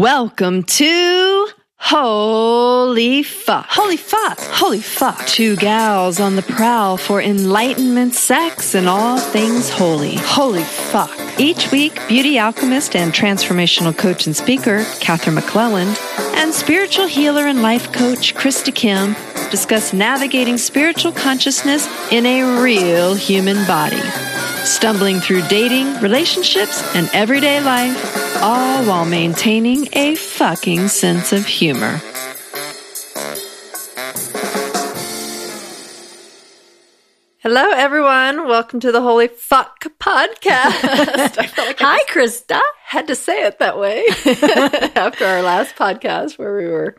Welcome to Holy Fuck. Holy Fuck. Holy Fuck. Two gals on the prowl for enlightenment, sex, and all things holy. Holy Fuck. Each week, beauty alchemist and transformational coach and speaker, Katherine McClelland, and spiritual healer and life coach, Krista Kim, discuss navigating spiritual consciousness in a real human body. Stumbling through dating, relationships, and everyday life, all while maintaining a fucking sense of humor. Hello, everyone. Welcome to the Holy Fuck podcast. Like Hi, Krista. had to say it that way after our last podcast where we were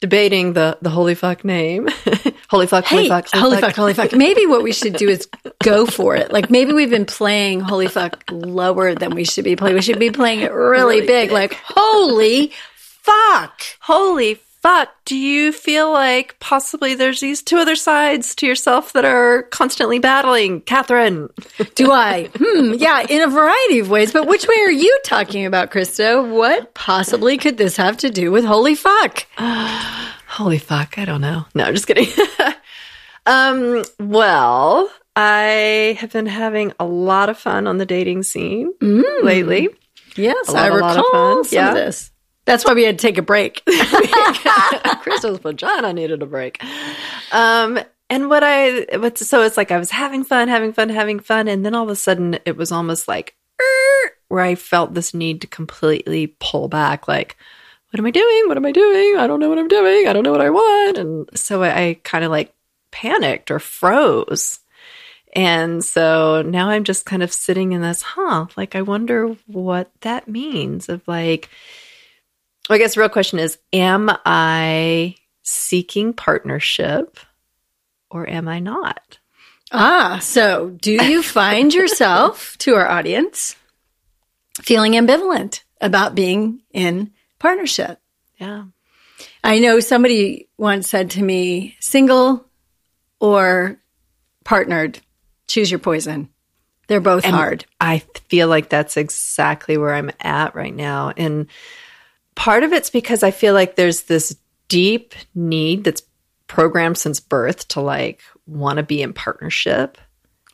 debating the, the holy fuck name. holy fuck, holy fuck, holy fuck, holy fuck. Maybe what we should do is go for it. Like maybe we've been playing holy fuck lower than we should be playing. We should be playing it really, Really big, big. like holy fuck. Holy fuck. Do you feel like possibly there's these two other sides to yourself that are constantly battling? Katherine. Do I? Hmm. Yeah, in a variety of ways. But which way are you talking about, Krista? What possibly could this have to do with holy fuck? Holy fuck, I don't know. No, just kidding. um, well, I have been having a lot of fun on the dating scene mm. lately. Yes, A lot- I a lot of recall some Yeah. of this. That's why we had to take a break. Krista's vagina needed a break. Um, and what I, what, so it's like I was having fun, having fun, having fun. And then all of a sudden it was almost like, "Er," where I felt this need to completely pull back. Like, what am I doing? What am I doing? I don't know what I'm doing. I don't know what I want. And so I, I kind of like panicked or froze. And so now I'm just kind of sitting in this, huh? Like, I wonder what that means of like, I guess the real question is Am I seeking partnership or am I not? Ah, so do you find yourself, to our audience, feeling ambivalent about being in partnership? Yeah. I know somebody once said to me, single or partnered, choose your poison. They're both hard. I feel like that's exactly where I'm at right now. And part of it's because I feel like there's this deep need that's programmed since birth to like want to be in partnership.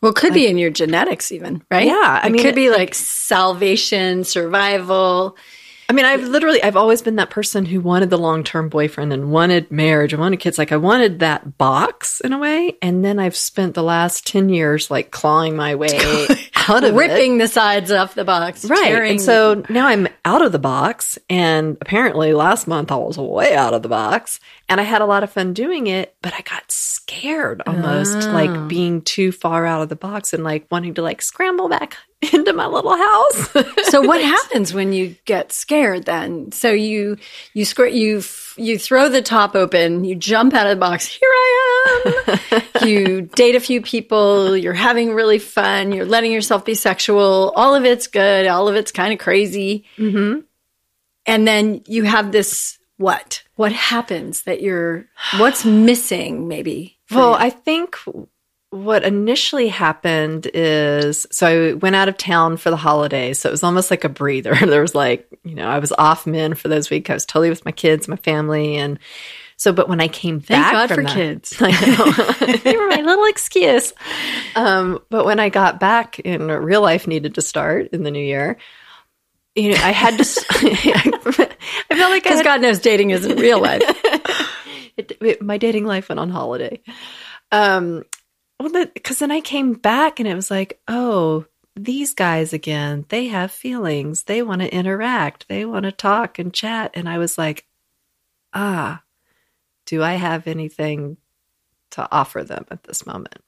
Well, it could be in your genetics, even, right? Yeah, I it mean, could be like salvation, survival. I mean, I've literally, I've always been that person who wanted the long term boyfriend and wanted marriage and wanted kids. Like, I wanted that box in a way. And then I've spent the last 10 years like clawing my way out of it. ripping the sides off the box. Right. tearing- And so now I'm out of the box. And apparently last month I was way out of the box and I had a lot of fun doing it, but I got scared almost like ah. being too far out of the box and like wanting to like scramble back into my little house. so what happens when you get scared then so you you squ- you f- you throw the top open you jump out of the box here i am you date a few people you're having really fun you're letting yourself be sexual all of it's good all of it's kind of crazy mm-hmm. and then you have this what what happens that you're what's missing maybe Well, you? I think what initially happened is so I went out of town for the holidays. So it was almost like a breather. There was like, you know, I was off men for those weeks. I was totally with my kids, my family. And so, but when I came thank back god from for that- kids I know. they were my little excuse. Um, but when I got back and real life needed to start in the new year, you know, I had to, I felt like I because had god knows dating isn't real life it, it- my dating life went on holiday. Um, well, because then I came back and it was like, oh, these guys again, they have feelings. They want to interact. They want to talk and chat. And I was like, ah, do I have anything to offer them at this moment?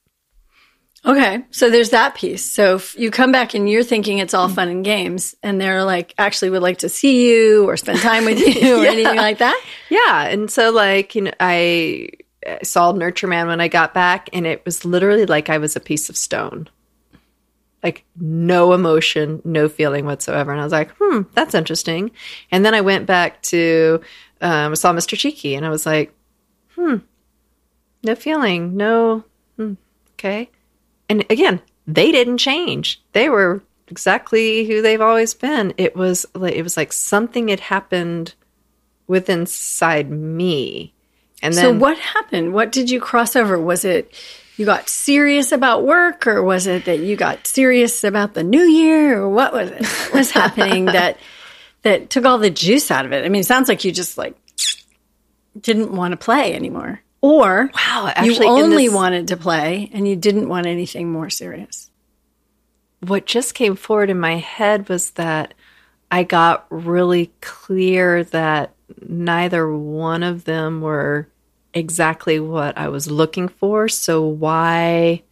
Okay, so there's that piece. So if you come back and you're thinking it's all fun and games, and they're like, actually would like to see you or spend time with you or anything like that. Yeah. And so, like, you know, I saw Nurture Man when I got back, and it was literally like I was a piece of stone. Like, no emotion, no feeling whatsoever. And I was like, hmm, that's interesting. And then I went back to, um, saw Mr. Cheeky, and I was like, hmm, no feeling, no, hmm, okay. And again, they didn't change. They were exactly who they've always been. It was like it was like something had happened with inside me. And then so what happened? What did you cross over? Was it you got serious about work or was it that you got serious about the new year or what was it? What was happening that that took all the juice out of it? I mean, it sounds like you just like didn't want to play anymore. Or Wow, actually, you only this- wanted to play and you didn't want anything more serious. what just came forward in my head was that I got really clear that neither one of them were exactly what I was looking for. So why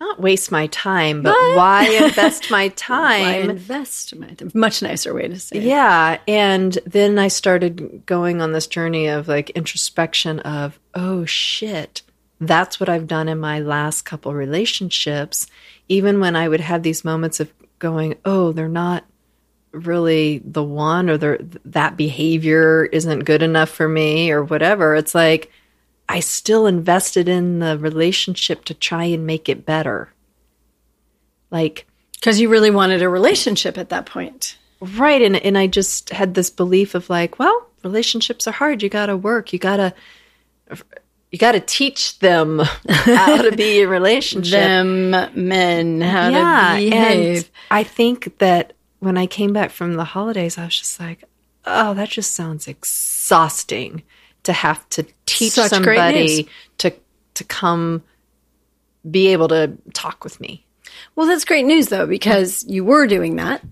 not waste my time, but why invest my time? invest my time. Much nicer way to say it. Yeah. And then I started going on this journey of like introspection of, oh shit, that's what I've done in my last couple relationships. Even when I would have these moments of going, oh, they're not really the one or they're, that behavior isn't good enough for me or whatever. It's like, I still invested in the relationship to try and make it better. Like, Because you really wanted a relationship at that point. Right. And, and I just had this belief of like, well, relationships are hard. You got to work. You got to, you got to teach them how to be in a relationship. Them men, how yeah. to behave. And I think that when I came back from the holidays, I was just like, oh, that just sounds exhausting to have to teach Such somebody to, to come be able to talk with me. Well, that's great news though, because you were doing that,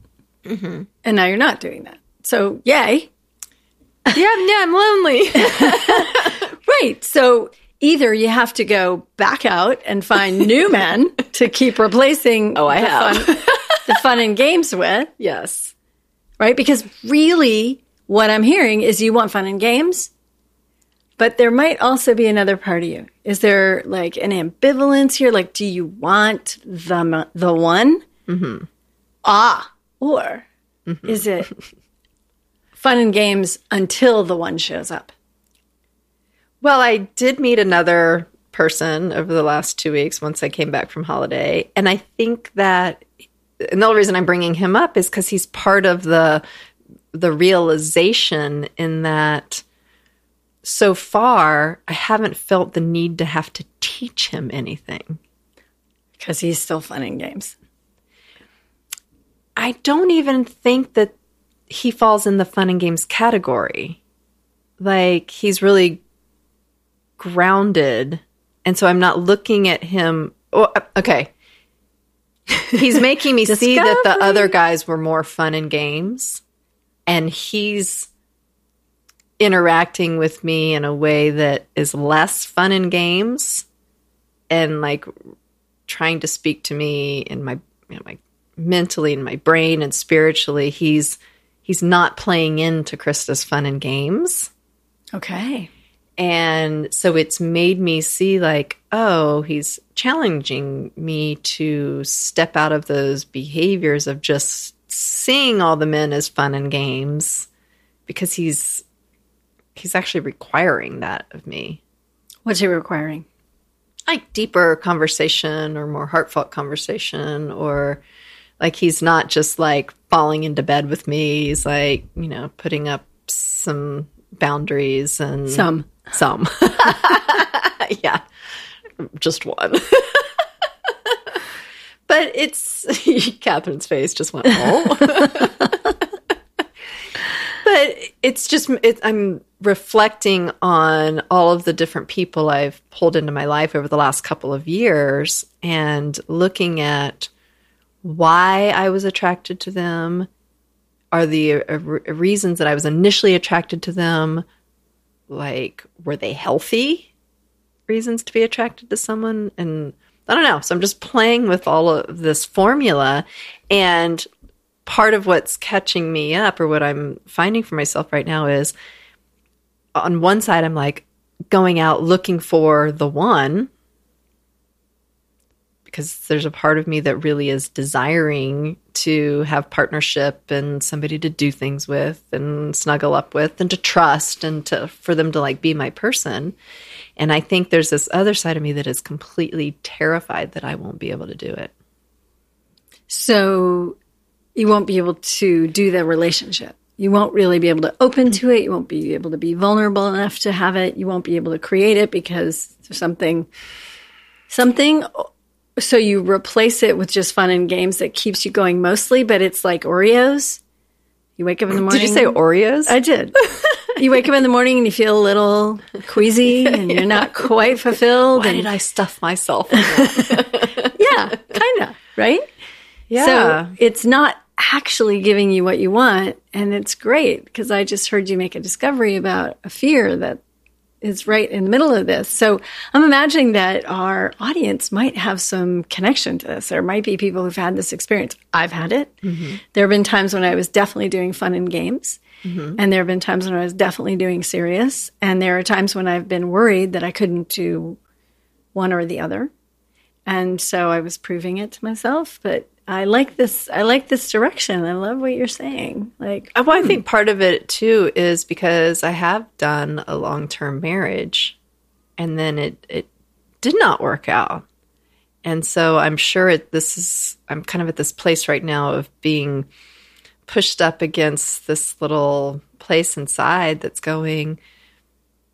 Mm-hmm. and now you're not doing that. So, yay! yeah. Yeah. I'm lonely. Right. So either you have to go back out and find new men to keep replacing. Oh, I have. The fun and games with, yes. right? Because really, what I'm hearing is you want fun and games, but there might also be another part of you. Is there like an ambivalence here? Like, do you want the the one? Mm-hmm. Ah, or is it fun and games until the one shows up? Well, I did meet another person over the last two weeks once I came back from holiday. And I think that, and the only reason I'm bringing him up is because he's part of the, the realization in that so far I haven't felt the need to have to teach him anything. Because he's still fun and games. I don't even think that he falls in the fun and games category. Like he's really grounded. And so I'm not looking at him. Oh, uh, okay. He's making me see that the other guys were more fun and games. And he's interacting with me in a way that is less fun and games and like trying to speak to me in my you know, my mentally in my brain and spiritually he's he's not playing into Krista's fun and games Okay. And so it's made me see like oh he's challenging me to step out of those behaviors of just seeing all the men as fun and games because he's he's actually requiring that of me What's he requiring? like deeper conversation or more heartfelt conversation or like he's not just like falling into bed with me he's like you know putting up some boundaries and Some. Some. Yeah. Just one. But it's katherine's face just went oh. But it's just i'm reflecting on all of the different people i've pulled into my life over the last couple of years and looking at why i was attracted to them are the uh, reasons that i was initially attracted to them like were they healthy reasons to be attracted to someone? And i don't know. So i'm just playing with all of this formula. And part of what's catching me up or what i'm finding for myself right now is on one side i'm like going out looking for the one because there's a part of me that really is desiring to have partnership and somebody to do things with and snuggle up with and to trust and to for them to like be my person and i think there's this other side of me that is completely terrified that i won't be able to do it So you won't be able to do the relationship. You won't really be able to open to it. You won't be able to be vulnerable enough to have it. You won't be able to create it because something, something. So you replace it with just fun and games that keeps you going mostly, but it's like Oreos. You wake up in the morning. Did you say Oreos? I did. you wake up in the morning and you feel a little queasy and you're not quite fulfilled. Why and did I stuff myself? yeah, kind of, right? yeah. So it's not actually giving you what you want. And it's great because I just heard you make a discovery about a fear that is right in the middle of this. So I'm imagining that our audience might have some connection to this. There might be people who've had this experience. I've had it. Mm-hmm. There have been times when I was definitely doing fun and games. Mm-hmm. And there have been times when I was definitely doing serious. And there are times when I've been worried that I couldn't do one or the other. And so I was proving it to myself. But I like this. I like this direction. I love what you're saying. Like, Uh, Well, I think part of it too is because I have done a long term marriage and then it, it did not work out. And so I'm sure it, this is, I'm kind of at this place right now of being pushed up against this little place inside that's going,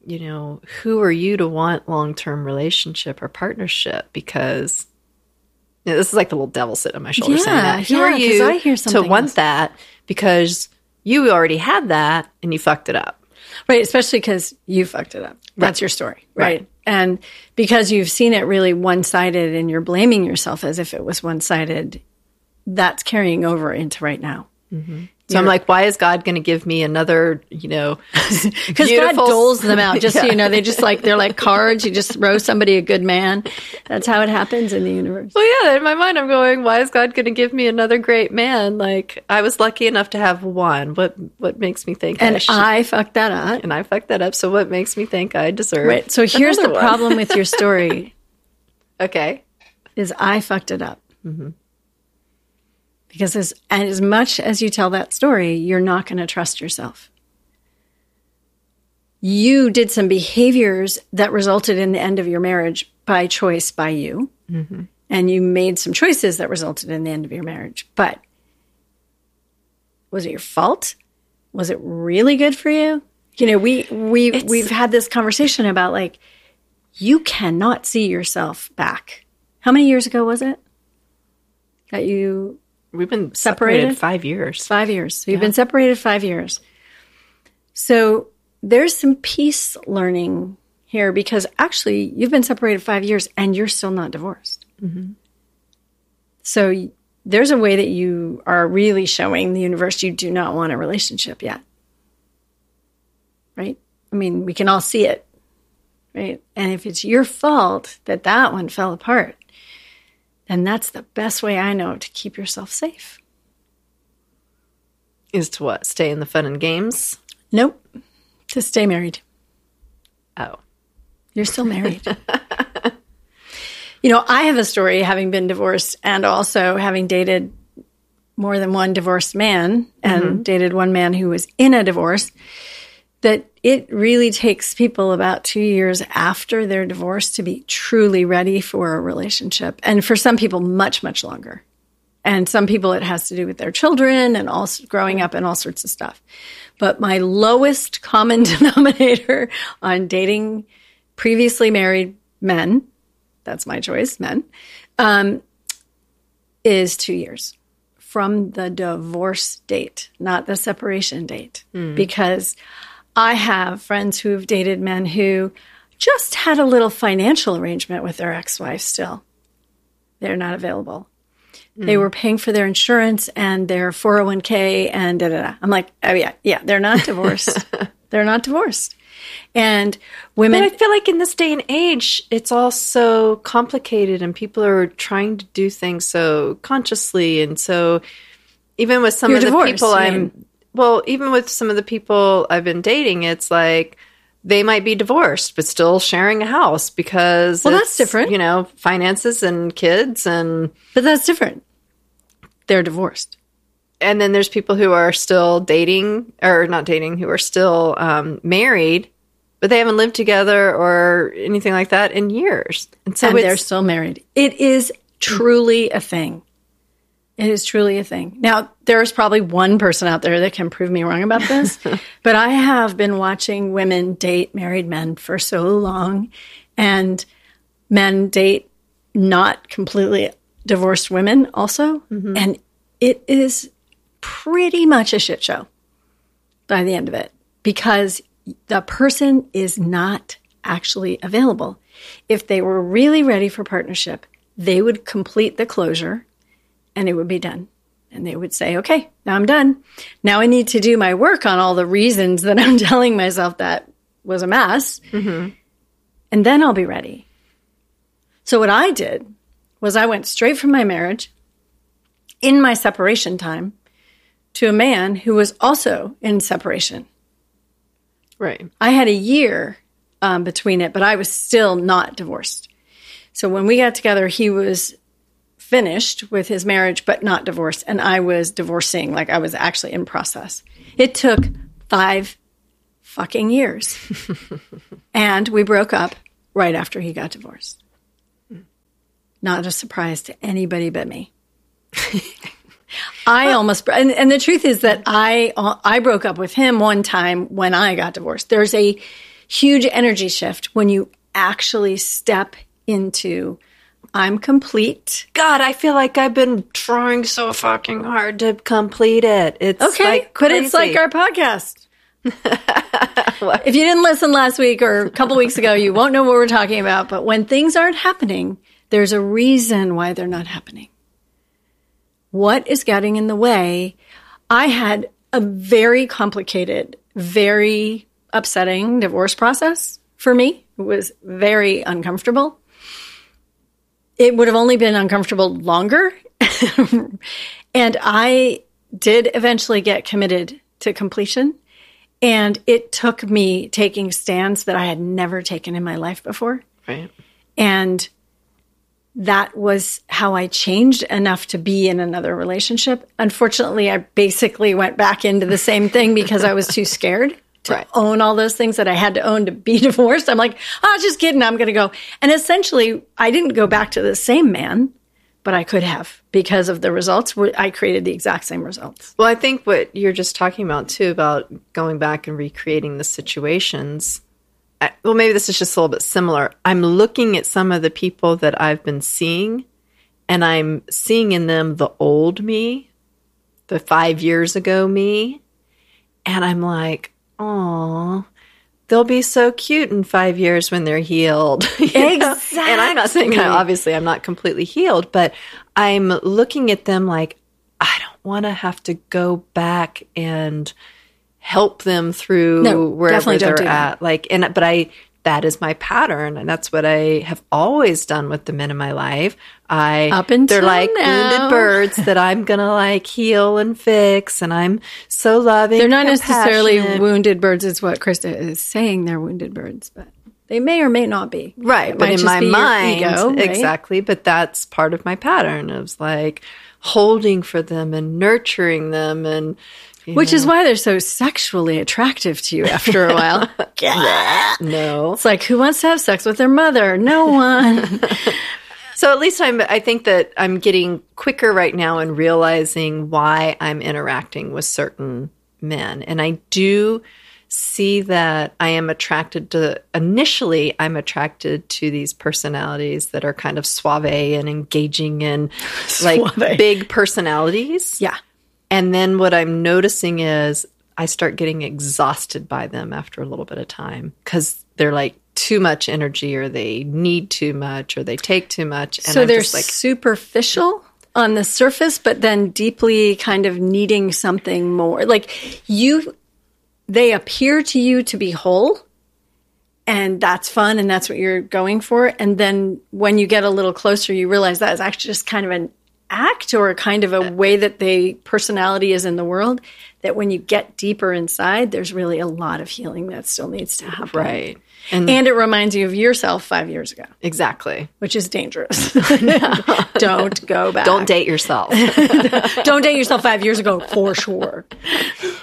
you know, who are you to want long term relationship or partnership? Because this is like the little devil sitting on my shoulder saying Yeah, that. Who yeah, are you I hear to want else. that? Because you already had that and you fucked it up. right, especially because you fucked it up. That's your story, right? Right. And because you've seen it really one sided and you're blaming yourself as if it was one sided, that's carrying over into right now. Mm-hmm. So I'm like, why is God going to give me another, you know, Because God doles them out, just so you know. They just like, they're like cards. You just throw somebody a good man. That's how it happens in the universe. Well, yeah, in my mind, I'm going, why is God going to give me another great man? Like, I was lucky enough to have one. What what makes me think I And should? I fucked that up. and I fucked that up. So what makes me think I deserve? Right. So here's the one? problem with your story Okay. is I fucked it up. Mm-hmm. Because as, as much as you tell that story, you're not going to trust yourself. You did some behaviors that resulted in the end of your marriage by choice by you. Mm-hmm. And you made some choices that resulted in the end of your marriage. But was it your fault? Was it really good for you? You know, we we we've had this conversation about like you cannot see yourself back. How many years ago was it that you We've been Separated? separated, five years. five years? So you've been separated five years. So there's some peace learning here because actually you've been separated five years and you're still not divorced. Mm-hmm. So there's a way that you are really showing the universe you do not want a relationship yet. Right? I mean, we can all see it. Right? And if it's your fault that that one fell apart, then that's the best way I know to keep yourself safe. Is to what? Stay in the fun and games. Nope. To stay married. Oh, You're still married. you know, I have a story having been divorced and also having dated more than one divorced man and mm-hmm. dated one man who was in a divorce that it really takes people about two years after their divorce to be truly ready for a relationship. And for some people, much, much longer. And some people, it has to do with their children and also growing up and all sorts of stuff. But my lowest common denominator on dating previously married men, that's my choice, men, um, is two years from the divorce date, not the separation date. Because I have friends who have dated men who just had a little financial arrangement with their ex wife still. They're not available. They hmm. were paying for their insurance and their 401k and da da da. I'm like, oh yeah, yeah, they're not divorced. they're not divorced. And women, But I feel like in this day and age, it's all so complicated, and people are trying to do things so consciously, and so even with some You're of the divorced, people I'm. Well, even with some of the people I've been dating, it's like they might be divorced but still sharing a house because Well, that's different. You know, finances and kids, and but that's different. They're divorced. and then there's people who are still dating or not dating, who are still um, married. But they haven't lived together or anything like that in years, and so and they're still married. It is truly a thing. It is truly a thing. Now, there's probably one person out there that can prove me wrong about this, but I have been watching women date married men for so long, and men date not completely divorced women also. Mm-hmm. And it is pretty much a shit show by the end of it because the person is not actually available. If they were really ready for partnership, they would complete the closure and it would be done. And they would say, okay, now I'm done. Now I need to do my work on all the reasons that I'm telling myself that was a mess. And then I'll be ready. So what I did was I went straight from my marriage in my separation time to a man who was also in separation. Right. I had a year um, between it, but I was still not divorced. So when we got together, he was finished with his marriage, but not divorced. And I was divorcing, like I was actually in process. It took five fucking years. and we broke up right after he got divorced. Not a surprise to anybody but me. I almost, and, and the truth is that I I broke up with him one time when I got divorced. There's a huge energy shift when you actually step into I'm complete. God, I feel like I've been trying so fucking hard to complete it. It's Okay, like but it's like our podcast. if you didn't listen last week or a couple weeks ago, you won't know what we're talking about. But when things aren't happening, there's a reason why they're not happening. What is getting in the way? I had a very complicated, very upsetting divorce process for me. It was very uncomfortable. It would have only been uncomfortable longer. and I did eventually get committed to completion. And it took me taking stands that I had never taken in my life before. right. And that was how I changed enough to be in another relationship. Unfortunately, I basically went back into the same thing because I was too scared to Right. own all those things that I had to own to be divorced. I'm like, oh, just kidding. I'm going to go. And essentially, I didn't go back to the same man, but I could have because of the results. I created the exact same results. Well, I think what you're just talking about too about going back and recreating the situations. I, well, maybe this is just a little bit similar. I'm looking at some of the people that I've been seeing, and I'm seeing in them the old me, the five years ago me, and I'm like, oh. They'll be so cute in five years when they're healed. you know? And I'm not saying, Exactly. obviously, I'm not completely healed, but I'm looking at them like, I don't want to have to go back and help them through No, wherever they're do that. at. Like, and but I that is my pattern, and that's what I have always done with the men in my life. I Up until they're like now. wounded birds that I'm gonna like heal and fix, and I'm so loving. They're not necessarily wounded birds, is what Krista is saying. They're wounded birds, but they may or may not be. right It but in my mind ego, right? exactly but that's part of my pattern of like holding for them and nurturing them and Which is why they're so sexually attractive to you after a while. Yeah, no It's like, who wants to have sex with their mother? No one. so at least i'm i think that i'm getting quicker right now in realizing why i'm interacting with certain men and i do see that i am attracted to initially i'm attracted to these personalities that are kind of suave and engaging and like Suave. big personalities yeah. And then what I'm noticing is I start getting exhausted by them after a little bit of time because they're like too much energy or they need too much or they take too much. And So I'm they're just like, superficial on the surface, but then deeply kind of needing something more. Like you, they appear to you to be whole. And that's fun, and that's what you're going for. And then when you get a little closer, you realize that is actually just kind of an act or kind of a way that they personality is in the world. That when you get deeper inside, there's really a lot of healing that still needs to happen. right. And And it reminds you of yourself five years ago, exactly. which is dangerous. Don't go back. Don't date yourself. Don't date yourself five years ago for sure.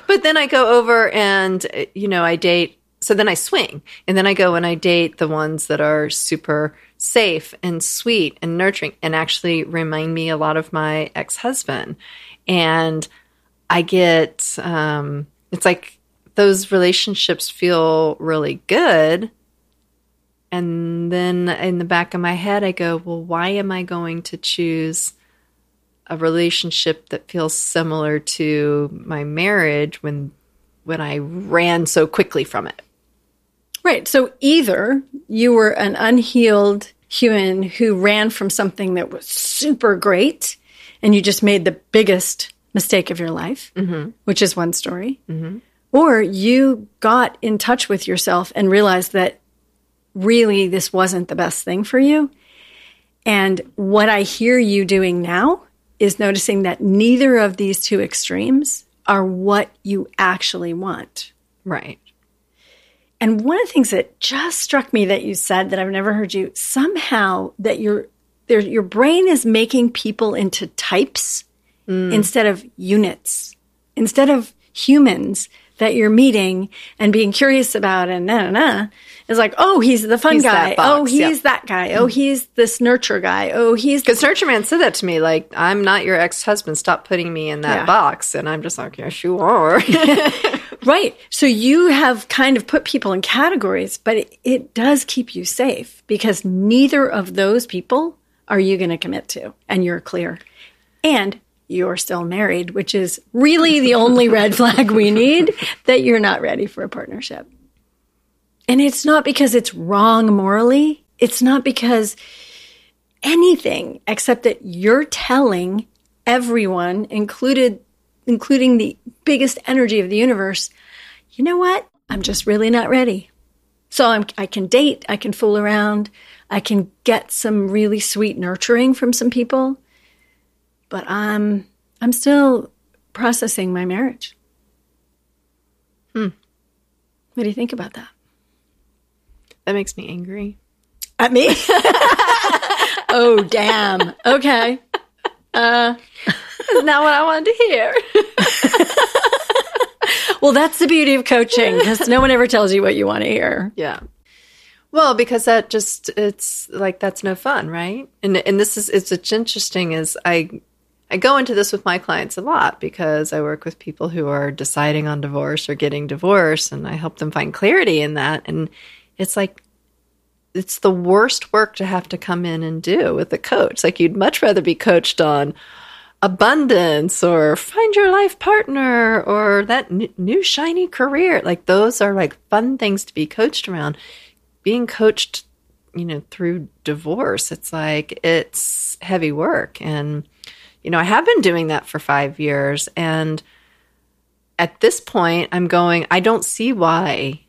but then I go over and, uh, you know, I date. So then I swing and then I go and I date the ones that are super safe and sweet and nurturing and actually remind me a lot of my ex-husband. And i get um it's like those relationships feel really good. And then in the back of my head i go well why am i going to choose a relationship that feels similar to my marriage when when i ran so quickly from it Right. So either you were an unhealed human who ran from something that was super great and you just made the biggest mistake of your life, mm-hmm. which is one story, mm-hmm. or you got in touch with yourself and realized that really this wasn't the best thing for you. And what I hear you doing now is noticing that neither of these two extremes are what you actually want. right And one of the things that just struck me that you said that I've never heard you somehow that your there, your brain is making people into types mm. instead of units, instead of humans that you're meeting and being curious about and na na na. is like, oh, he's the fun He's guy. oh, he's yep. that guy. Oh, mm. he's this nurture guy. Oh, he's Because Nurture Man said that to me, like, I'm not your ex husband. Stop putting me in that Yeah. box. And I'm just like, yes, you are. Right. So you have kind of put people in categories, but it, it does keep you safe because neither of those people are you going to commit to, and you're clear. And you're still married, which is really the only red flag we need that you're not ready for a partnership. And it's not because it's wrong morally. It's not because anything except that you're telling everyone, included, including the biggest energy of the universe, you know what? I'm just really not ready. So I'm, I can date, I can fool around, I can get some really sweet nurturing from some people, but I'm I'm still processing my marriage. Hmm. What do you think about that? that makes me angry. At me? oh, damn. Okay. That's not what I wanted to hear. Well, that's the beauty of coaching because no one ever tells you what you want to hear. Yeah. Well, because that just it's like that's no fun, right? And and this is it's it's interesting is I I go into this with my clients a lot because I work with people who are deciding on divorce or getting divorced and I help them find clarity in that and it's like it's the worst work to have to come in and do with a coach. Like you'd much rather be coached on abundance or find your life partner or that n- new shiny career. Like those are like fun things to be coached around. Being coached, you know, through divorce, it's like it's heavy work. And, you know, I have been doing that for five years. And at this point, I'm going, I don't see why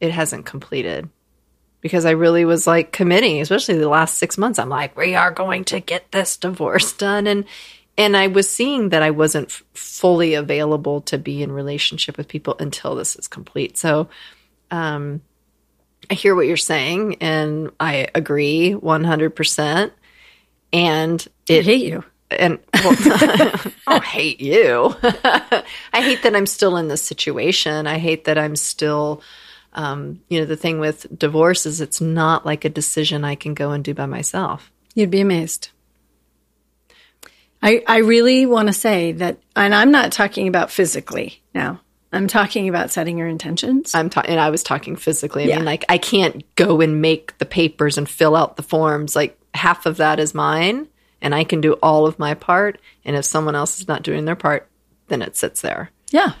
it hasn't completed because I really was like committing, especially the last six months. I'm like, we are going to get this divorce done, and and I was seeing that I wasn't fully available to be in relationship with people until this is complete. So, um, I hear what you're saying, and I agree 100. percent And I it hate you. and well, I hate you. I hate that I'm still in this situation. I hate that I'm still, um, you know, the thing with divorce is it's not like a decision I can go and do by myself. You'd be amazed. I, I really want to say that, and I'm not talking about physically now. I'm talking about setting your intentions. I'm talking, and I was talking physically. I Yeah. mean, like I can't go and make the papers and fill out the forms. Like half of that is mine, and I can do all of my part. And if someone else is not doing their part, then it sits there. Yeah.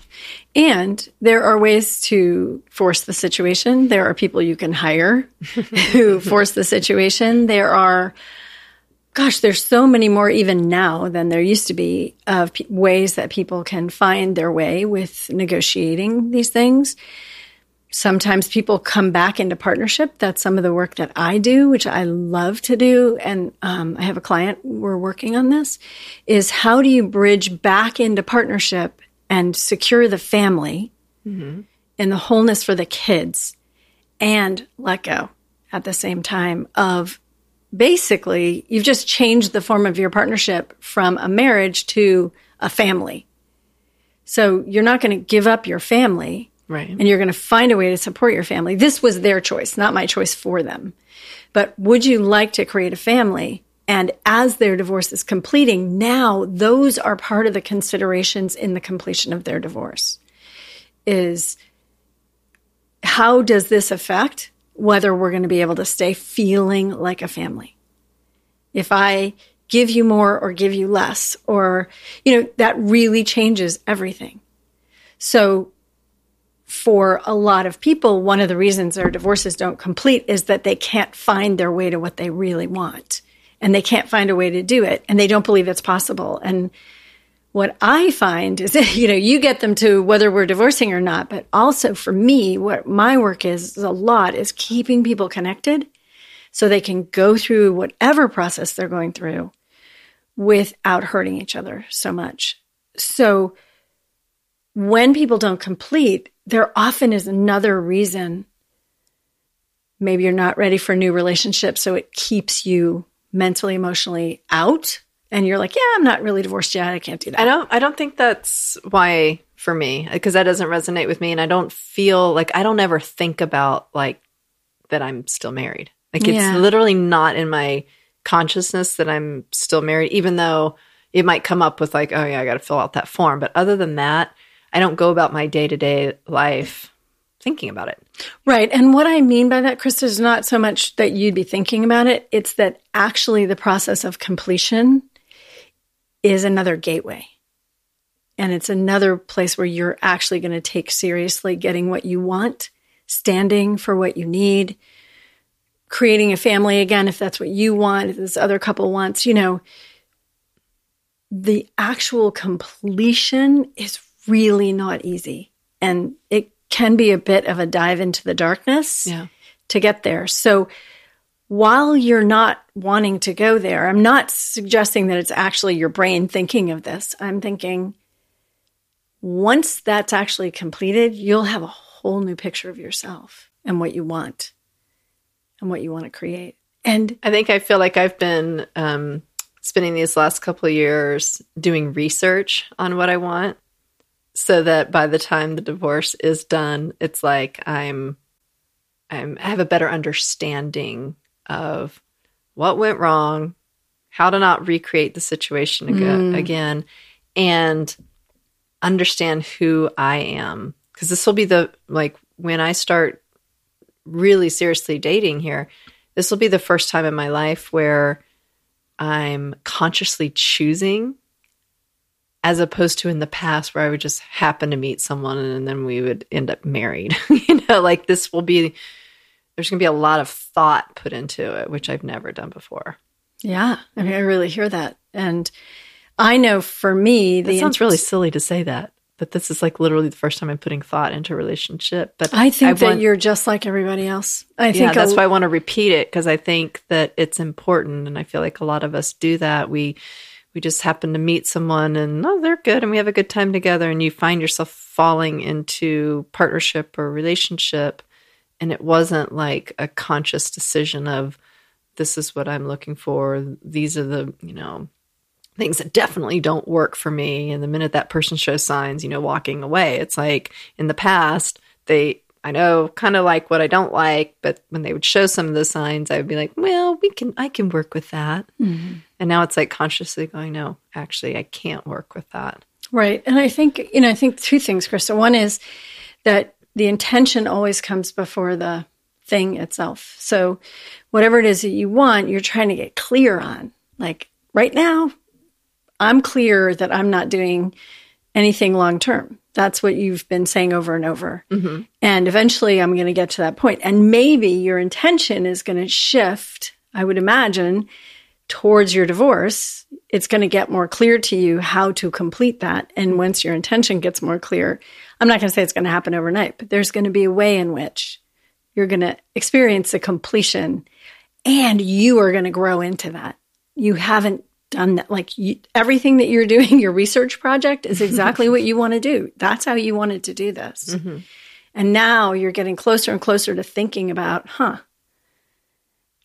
And there are ways to force the situation. There are people you can hire who force the situation. There are, gosh, there's so many more even now than there used to be of p- ways that people can find their way with negotiating these things. Sometimes people come back into partnership. That's some of the work that I do, which I love to do. And um, I have a client, we're working on this, is how do you bridge back into partnership and secure the family and the wholeness for the kids and let go at the same time of basically you've just changed the form of your partnership from a marriage to a family. So you're not going to give up your family, Right. And you're going to find a way to support your family. This was their choice, not my choice for them. But would you like to create a family? And as their divorce is completing, now those are part of the considerations in the completion of their divorce. Is how does this affect whether we're going to be able to stay feeling like a family? If I give you more or give you less, or, you know, that really changes everything. So for a lot of people, one of the reasons their divorces don't complete is that they can't find their way to what they really want and they can't find a way to do it and they don't believe it's possible. And what I find is that, you know, you get them to whether we're divorcing or not, but also for me, what my work is, is a lot is keeping people connected so they can go through whatever process they're going through without hurting each other so much. So when people don't complete, there often is another reason. Maybe you're not ready for a new relationship, so it keeps you mentally, emotionally out. And you're like, yeah, I'm not really divorced yet. I can't do that. I don't I don't think that's why for me because that doesn't resonate with me and I don't feel like I don't ever think about like that I'm still married. Like it's Yeah. literally not in my consciousness that I'm still married even though it might come up with like oh yeah, I got to fill out that form, but other than that, I don't go about my day-to-day life thinking about it. Right. And what I mean by that, Chris, is not so much that you'd be thinking about it, it's that actually the process of completion is another gateway. And it's another place where you're actually going to take seriously getting what you want, standing for what you need, creating a family again, if that's what you want, if this other couple wants, you know, the actual completion is really not easy. And it can be a bit of a dive into the darkness Yeah. to get there. So while you're not wanting to go there, I'm not suggesting that it's actually your brain thinking of this. I'm thinking once that's actually completed, you'll have a whole new picture of yourself and what you want and what you want to create. And I think I feel like I've been um, spending these last couple of years doing research on what I want, so that by the time the divorce is done, it's like I'm, I'm I have a better understanding of what went wrong, how to not recreate the situation aga- mm. again, and understand who I am. Because this will be the like when I start really seriously dating here, this will be the first time in my life where I'm consciously choosing as opposed to in the past where I would just happen to meet someone and then we would end up married. you know, like this will be there's going to be a lot of thought put into it, which I've never done before. yeah, I mean, I mm-hmm. really hear that. And I know for me, That the sounds really silly to say that, but this is like literally the first time I'm putting thought into a relationship. But I think that want- you're just like everybody else. I yeah, think that's a- why I want to repeat it because I think that it's important, and I feel like a lot of us do that. We we just happen to meet someone, and oh, they're good, and we have a good time together, and you find yourself falling into partnership or relationship, and it wasn't like a conscious decision of this is what I'm looking for. These are the you know things that definitely don't work for me. And the minute that person shows signs, you know, walking away, it's like in the past, they, I know kind of like what I don't like, but when they would show some of the signs, I would be like, well, we can, I can work with that. Mm-hmm. And now it's like consciously going, no, actually, I can't work with that. Right. And I think, you know, I think two things, Krista. One is that the intention always comes before the thing itself. So whatever it is that you want, you're trying to get clear on. Like right now, I'm clear that I'm not doing anything long term. That's what you've been saying over and over. Mm-hmm. And eventually I'm going to get to that point. And maybe your intention is going to shift, I would imagine, towards your divorce. It's going to get more clear to you how to complete that. And once your intention gets more clear, I'm not going to say it's going to happen overnight, but there's going to be a way in which you're going to experience a completion and you are going to grow into that. You haven't done that. Like you, everything that you're doing, your research project is exactly what you want to do. That's how you wanted to do this. Mm-hmm. And now you're getting closer and closer to thinking about, huh,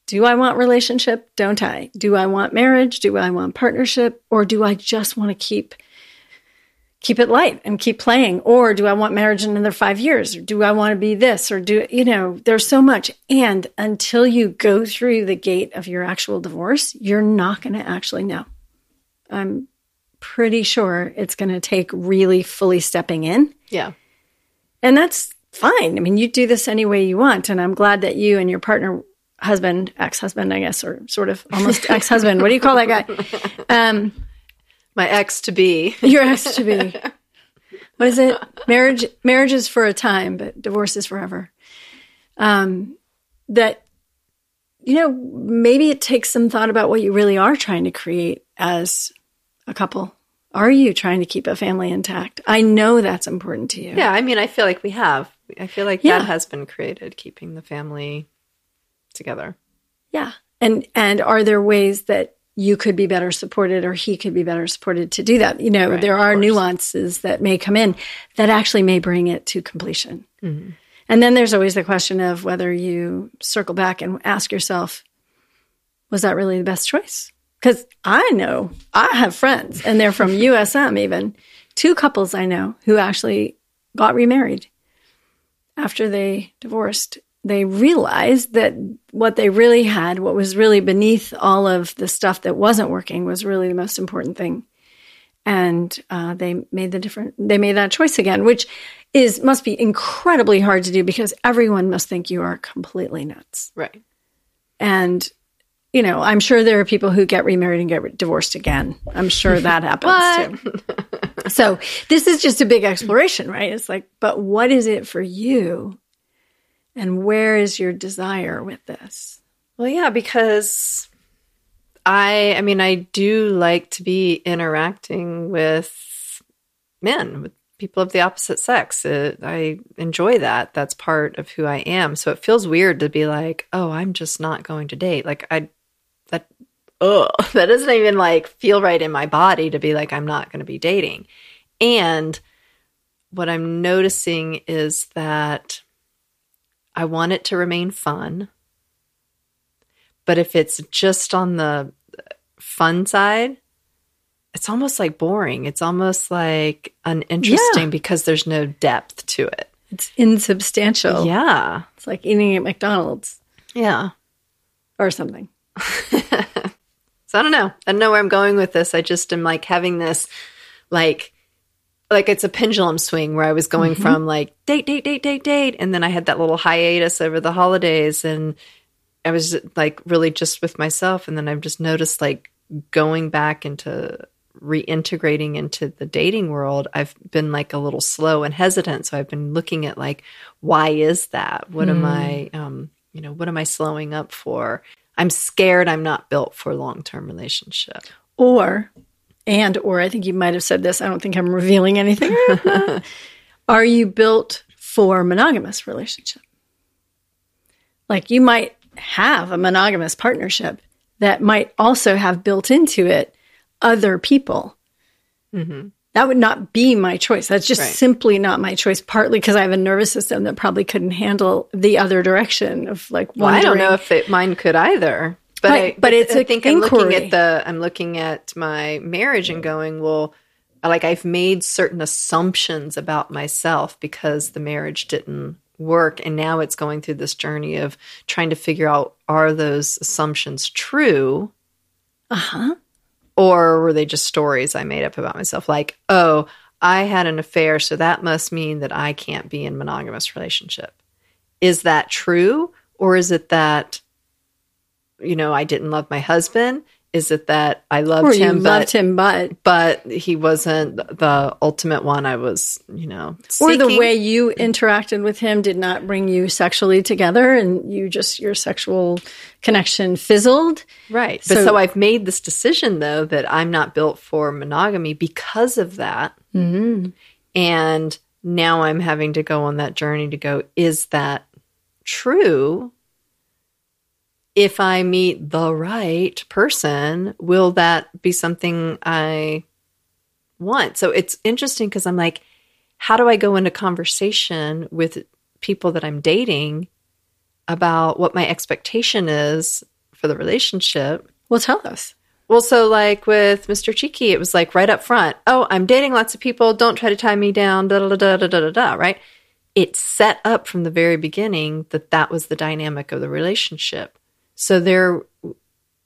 do I want relationship? Don't I? Do I want marriage? Do I want partnership? Or do I just want to keep keep it light and keep playing? Or do I want marriage in another five years? Or do I want to be this? Or do, you know, there's so much. And until you go through the gate of your actual divorce, you're not going to actually know. I'm pretty sure it's going to take really fully stepping in. Yeah. And that's fine. I mean, you do this any way you want. And I'm glad that you and your partner, husband, ex husband, I guess, or sort of almost ex husband. What do you call that guy? Um, My ex to be. your ex to be. What is it? Marriage, marriage is for a time, but divorce is forever. Um, that, you know, maybe it takes some thought about what you really are trying to create as a couple. Are you trying to keep a family intact? I know that's important to you. Yeah, I mean, I feel like we have. I feel like Yeah. that has been created, keeping the family together. Yeah. And and are there ways that you could be better supported or he could be better supported to do that? You know, Right, there are nuances that may come in that actually may bring it to completion. Mm-hmm. And then there's always the question of whether you circle back and ask yourself, was that really the best choice? Because I know I have friends, and they're from USM even, two couples I know who actually got remarried after they divorced. They realized that what they really had, what was really beneath all of the stuff that wasn't working, was really the most important thing. And uh, they made the different. They made that choice again, which is must be incredibly hard to do because everyone must think you are completely nuts. Right. And you know, I'm sure there are people who get remarried and get divorced again. I'm sure that happens too. So this is just a big exploration, right? It's like, but what is it for you? And where is your desire with this? Well, yeah, because I, I mean, I do like to be interacting with men, with people of the opposite sex. Uh, I enjoy that. That's part of who I am. So it feels weird to be like, oh, I'm just not going to date. Like I, that, oh, that doesn't even like feel right in my body to be like, I'm not going to be dating. And what I'm noticing is that I want it to remain fun. But if it's just on the fun side, it's almost like boring. It's almost like uninteresting Yeah. because there's no depth to it. It's insubstantial. Yeah. It's like eating at McDonald's Yeah. or something. So I don't know. I don't know where I'm going with this. I just am like having this like like it's a pendulum swing where I was going from like date, date, date, date, date, and then I had that little hiatus over the holidays, and I was like really just with myself, and then I've just noticed like going back into reintegrating into the dating world. I've been like a little slow and hesitant, so I've been looking at like why is that? What am I, um, you know, what am I slowing up for? I'm scared I'm not built for a long term relationship. Or, and, or I think you might have said this. I don't think I'm revealing anything. Are you built for monogamous relationship? Like you might have a monogamous partnership that might also have built into it other people. Mm-hmm. That would not be my choice. That's just Right. simply not my choice. Partly because I have a nervous system that probably couldn't handle the other direction of like Well, I don't know if it, mine could either. But Right, I, but it's I a think I'm looking at the I'm looking at my marriage and going, well, like I've made certain assumptions about myself because the marriage didn't work and now it's going through this journey of trying to figure out are those assumptions true Uh-huh. or were they just stories I made up about myself? Like, oh, I had an affair, so that must mean that I can't be in monogamous relationship. Is that true, or is it that you know I didn't love my husband? Is it that I loved Or him, loved but him, but but he wasn't the ultimate one I was, you know, or the way you interacted with him did not bring you sexually together and you just your sexual connection fizzled Right. But So- so, I've made this decision though that I'm not built for monogamy because of that. Mm-hmm. And now I'm having to go on that journey to go, is that true? If I meet the right person, will that be something I want? So it's interesting because I'm like, how do I go into conversation with people that I'm dating about what my expectation is for the relationship well tell us Well, so like with Mr. Cheeky, it was like right up front. Oh, I'm dating lots of people. Don't try to tie me down. Da da da da da da da. Right? It set up from the very beginning that that was the dynamic of the relationship. So there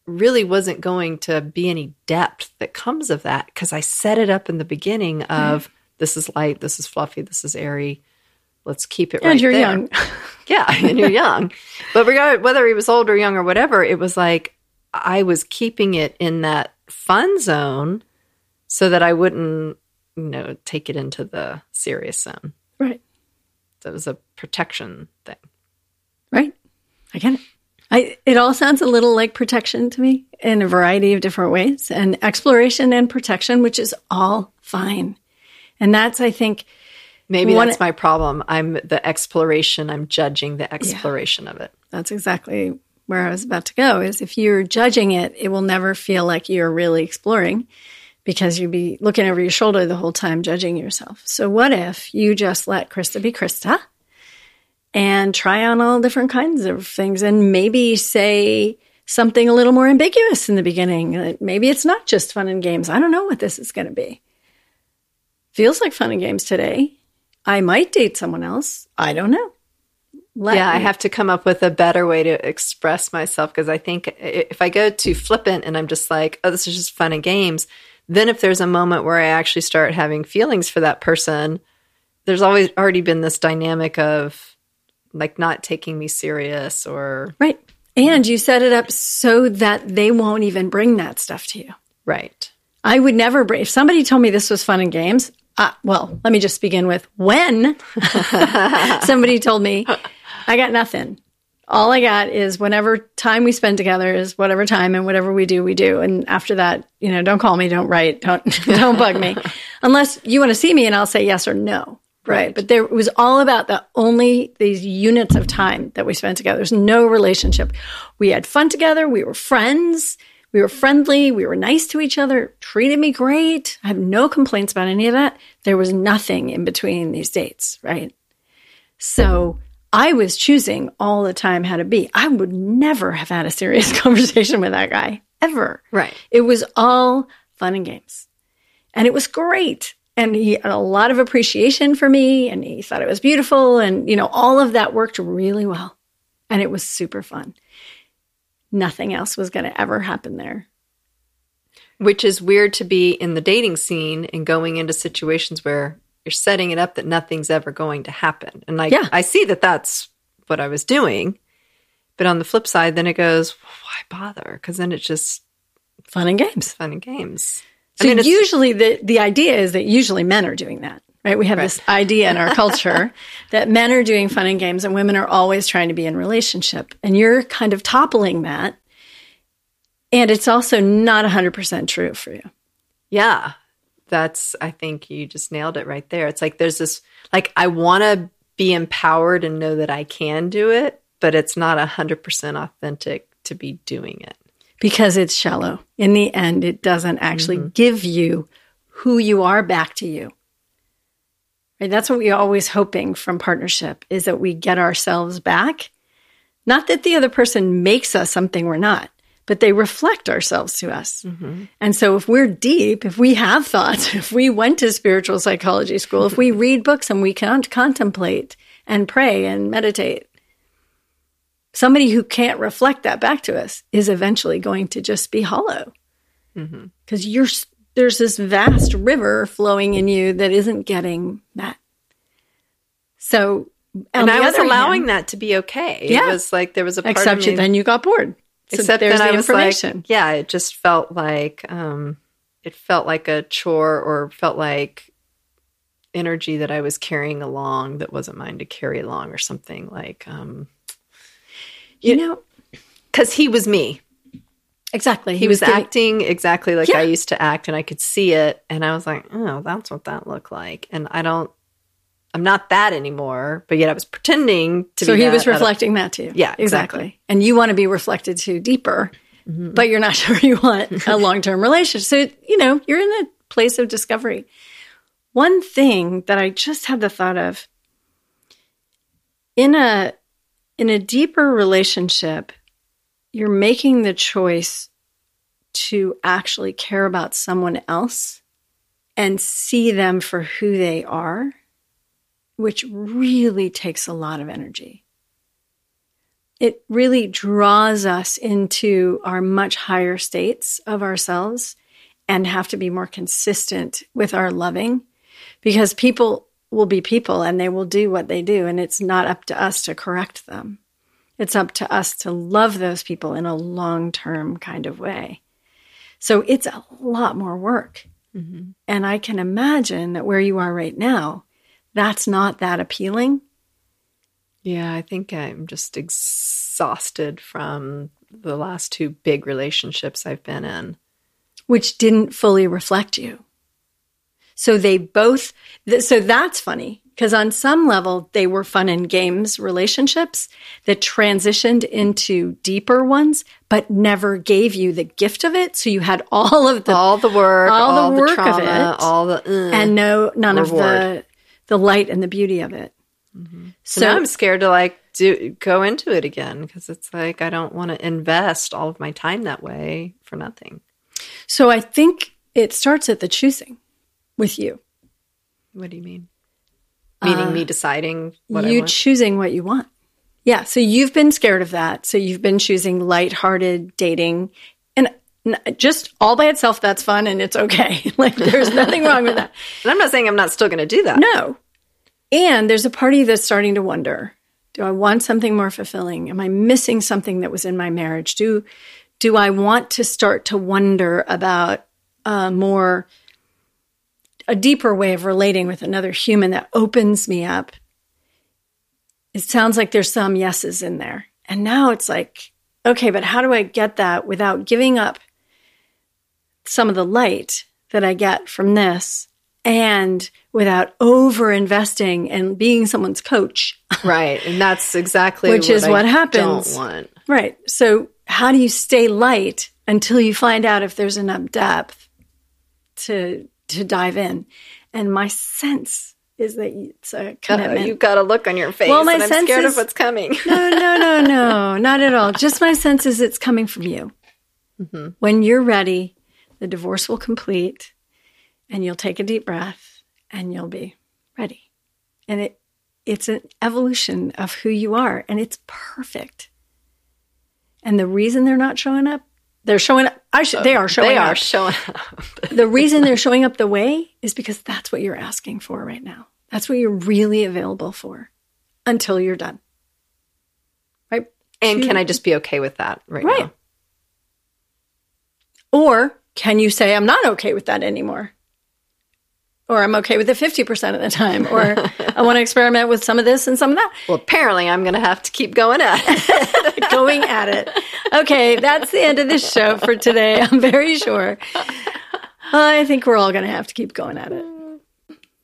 really wasn't going to be any depth that comes of that because I set it up in the beginning of mm. this is light, this is fluffy, this is airy. Let's keep it and right you're there. young. yeah, and you're young. But regard whether he was old or young or whatever, it was like I was keeping it in that fun zone so that I wouldn't, you know, take it into the serious zone. Right. That was a protection thing. Right. I get it. I, it all sounds a little like protection to me in a variety of different ways and exploration and protection, which is all fine. And that's, I think, maybe one, that's my problem. I'm the exploration, I'm judging the exploration yeah, of it. That's exactly where I was about to go is if you're judging it, it will never feel like you're really exploring because you'd be looking over your shoulder the whole time judging yourself. So what if you just let Krista be Krista and try on all different kinds of things and maybe say something a little more ambiguous in the beginning. Maybe it's not just fun and games. I don't know what this is going to be. Feels like fun and games today. I might date someone else. I don't know. Let yeah, me. I have to come up with a better way to express myself because I think if I go too flippant and I'm just like, oh, this is just fun and games, then if there's a moment where I actually start having feelings for that person, there's always already been this dynamic of like not taking me serious or. Right. And you set it up so that they won't even bring that stuff to you. Right. I would never bring, if somebody told me this was fun and games, uh, well, let me just begin with when somebody told me I got nothing. All I got is whenever time we spend together is whatever time and whatever we do, we do. And after that, you know, don't call me, don't write, don't don't bug me, unless you want to see me, and I'll say yes or no. Right. But there was all about the only these units of time that we spent together. There's no relationship. We had fun together. We were friends. We were friendly. We were nice to each other. Treated me great. I have no complaints about any of that. There was nothing in between these dates. Right. So I was choosing all the time how to be. I would never have had a serious conversation with that guy ever. Right. It was all fun and games. And it was great. And he had a lot of appreciation for me and he thought it was beautiful. And, you know, all of that worked really well. And it was super fun. Nothing else was going to ever happen there. Which is weird to be in the dating scene and going into situations where you're setting it up that nothing's ever going to happen. And I, yeah. I see that that's what I was doing. But on the flip side, then it goes, why bother? Because then it's just fun and games. Fun and games. So I mean, usually the, the idea is that usually men are doing that, right? We have right. this idea in our culture that men are doing fun and games and women are always trying to be in relationship. And you're kind of toppling that. And it's also not 100% true for you. Yeah that's I think you just nailed it right there. It's like there's this like I want to be empowered and know that I can do it, but it's not 100% authentic to be doing it. Because it's shallow. In the end, it doesn't actually mm-hmm. give you who you are back to you. Right? That's what we're always hoping from partnership is that we get ourselves back. Not that the other person makes us something we're not, but they reflect ourselves to us. Mm-hmm. And so if we're deep, if we have thoughts, if we went to spiritual psychology school, if we read books and we can't contemplate and pray and meditate, somebody who can't reflect that back to us is eventually going to just be hollow. Because mm-hmm. you're there's this vast river flowing in you that isn't getting met. So, and I was allowing hand, that to be okay. Yeah. It was like there was a part except of me, then you got bored. Except then I was like, yeah, it just felt like um, it felt like a chore or felt like energy that I was carrying along that wasn't mine to carry along or something like, um, you, you know, because he was me. Exactly. He, he was, was getting, acting exactly like yeah. I used to act, and I could see it. And I was like, oh, that's what that looked like. And I don't, I'm not that anymore, but yet I was pretending to so be. So he was reflecting that too. Yeah, exactly. exactly. And you want to be reflected to deeper, mm-hmm. but you're not sure you want a long term relationship. So, you know, you're in a place of discovery. One thing that I just had the thought of in a in a deeper relationship, you're making the choice to actually care about someone else and see them for who they are, which really takes a lot of energy. It really draws us into our much higher states of ourselves and have to be more consistent with our loving because people will be people and they will do what they do, and it's not up to us to correct them. It's up to us to love those people in a long term kind of way. So it's a lot more work. Mm-hmm. And I can imagine that where you are right now, that's not that appealing. Yeah, I think I'm just exhausted from the last two big relationships I've been in, which didn't fully reflect you. So they both, so that's funny because on some level they were fun and games relationships that transitioned into deeper ones, but never gave you the gift of it. So you had all of the all the work, all, all the work trauma, of it, all the uh, and no none reward. of the the light and the beauty of it. Mm-hmm. So, so now I'm scared to like do go into it again because it's like I don't want to invest all of my time that way for nothing. So I think it starts at the choosing with you. What do you mean? Meaning uh, me deciding what you choosing what you want. Yeah. So you've been scared of that. So you've been choosing lighthearted dating and just all by itself, that's fun and it's okay. like there's nothing wrong with that. And I'm not saying I'm not still going to do that. No. And there's a party that's starting to wonder, do I want something more fulfilling? Am I missing something that was in my marriage? Do, do I want to start to wonder about uh, more a deeper way of relating with another human that opens me up. It sounds like there's some yeses in there. And now it's like, okay, but how do I get that without giving up some of the light that I get from this and without over investing and being someone's coach? Right. And that's exactly which what is I what happens. Don't want. Right. So how do you stay light until you find out if there's enough depth to to dive in. And my sense is that it's a commitment. Uh, you've got a look on your face. Well, my sense I'm scared is, of what's coming. no, no, no, no, not at all. Just my sense is it's coming from you. Mm-hmm. When you're ready, the divorce will complete, and you'll take a deep breath, and you'll be ready. And it it's an evolution of who you are, and it's perfect. And the reason they're not showing up they're showing up. I should, they uh, are showing they up. They are showing up. the reason they're showing up the way is because that's what you're asking for right now. That's what you're really available for until you're done. Right? And can I just be okay with that right, right. now? Or can you say, I'm not okay with that anymore? or I'm okay with it 50% of the time, or I want to experiment with some of this and some of that. Well, apparently I'm going to have to keep going at it. going at it. Okay, that's the end of this show for today. I'm very sure. I think we're all going to have to keep going at it.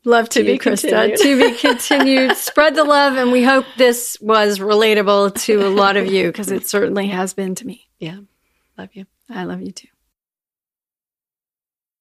Love to, to be Krista. To be continued. Spread the love, and we hope this was relatable to a lot of you because it certainly has been to me. Yeah. Love you. I love you too.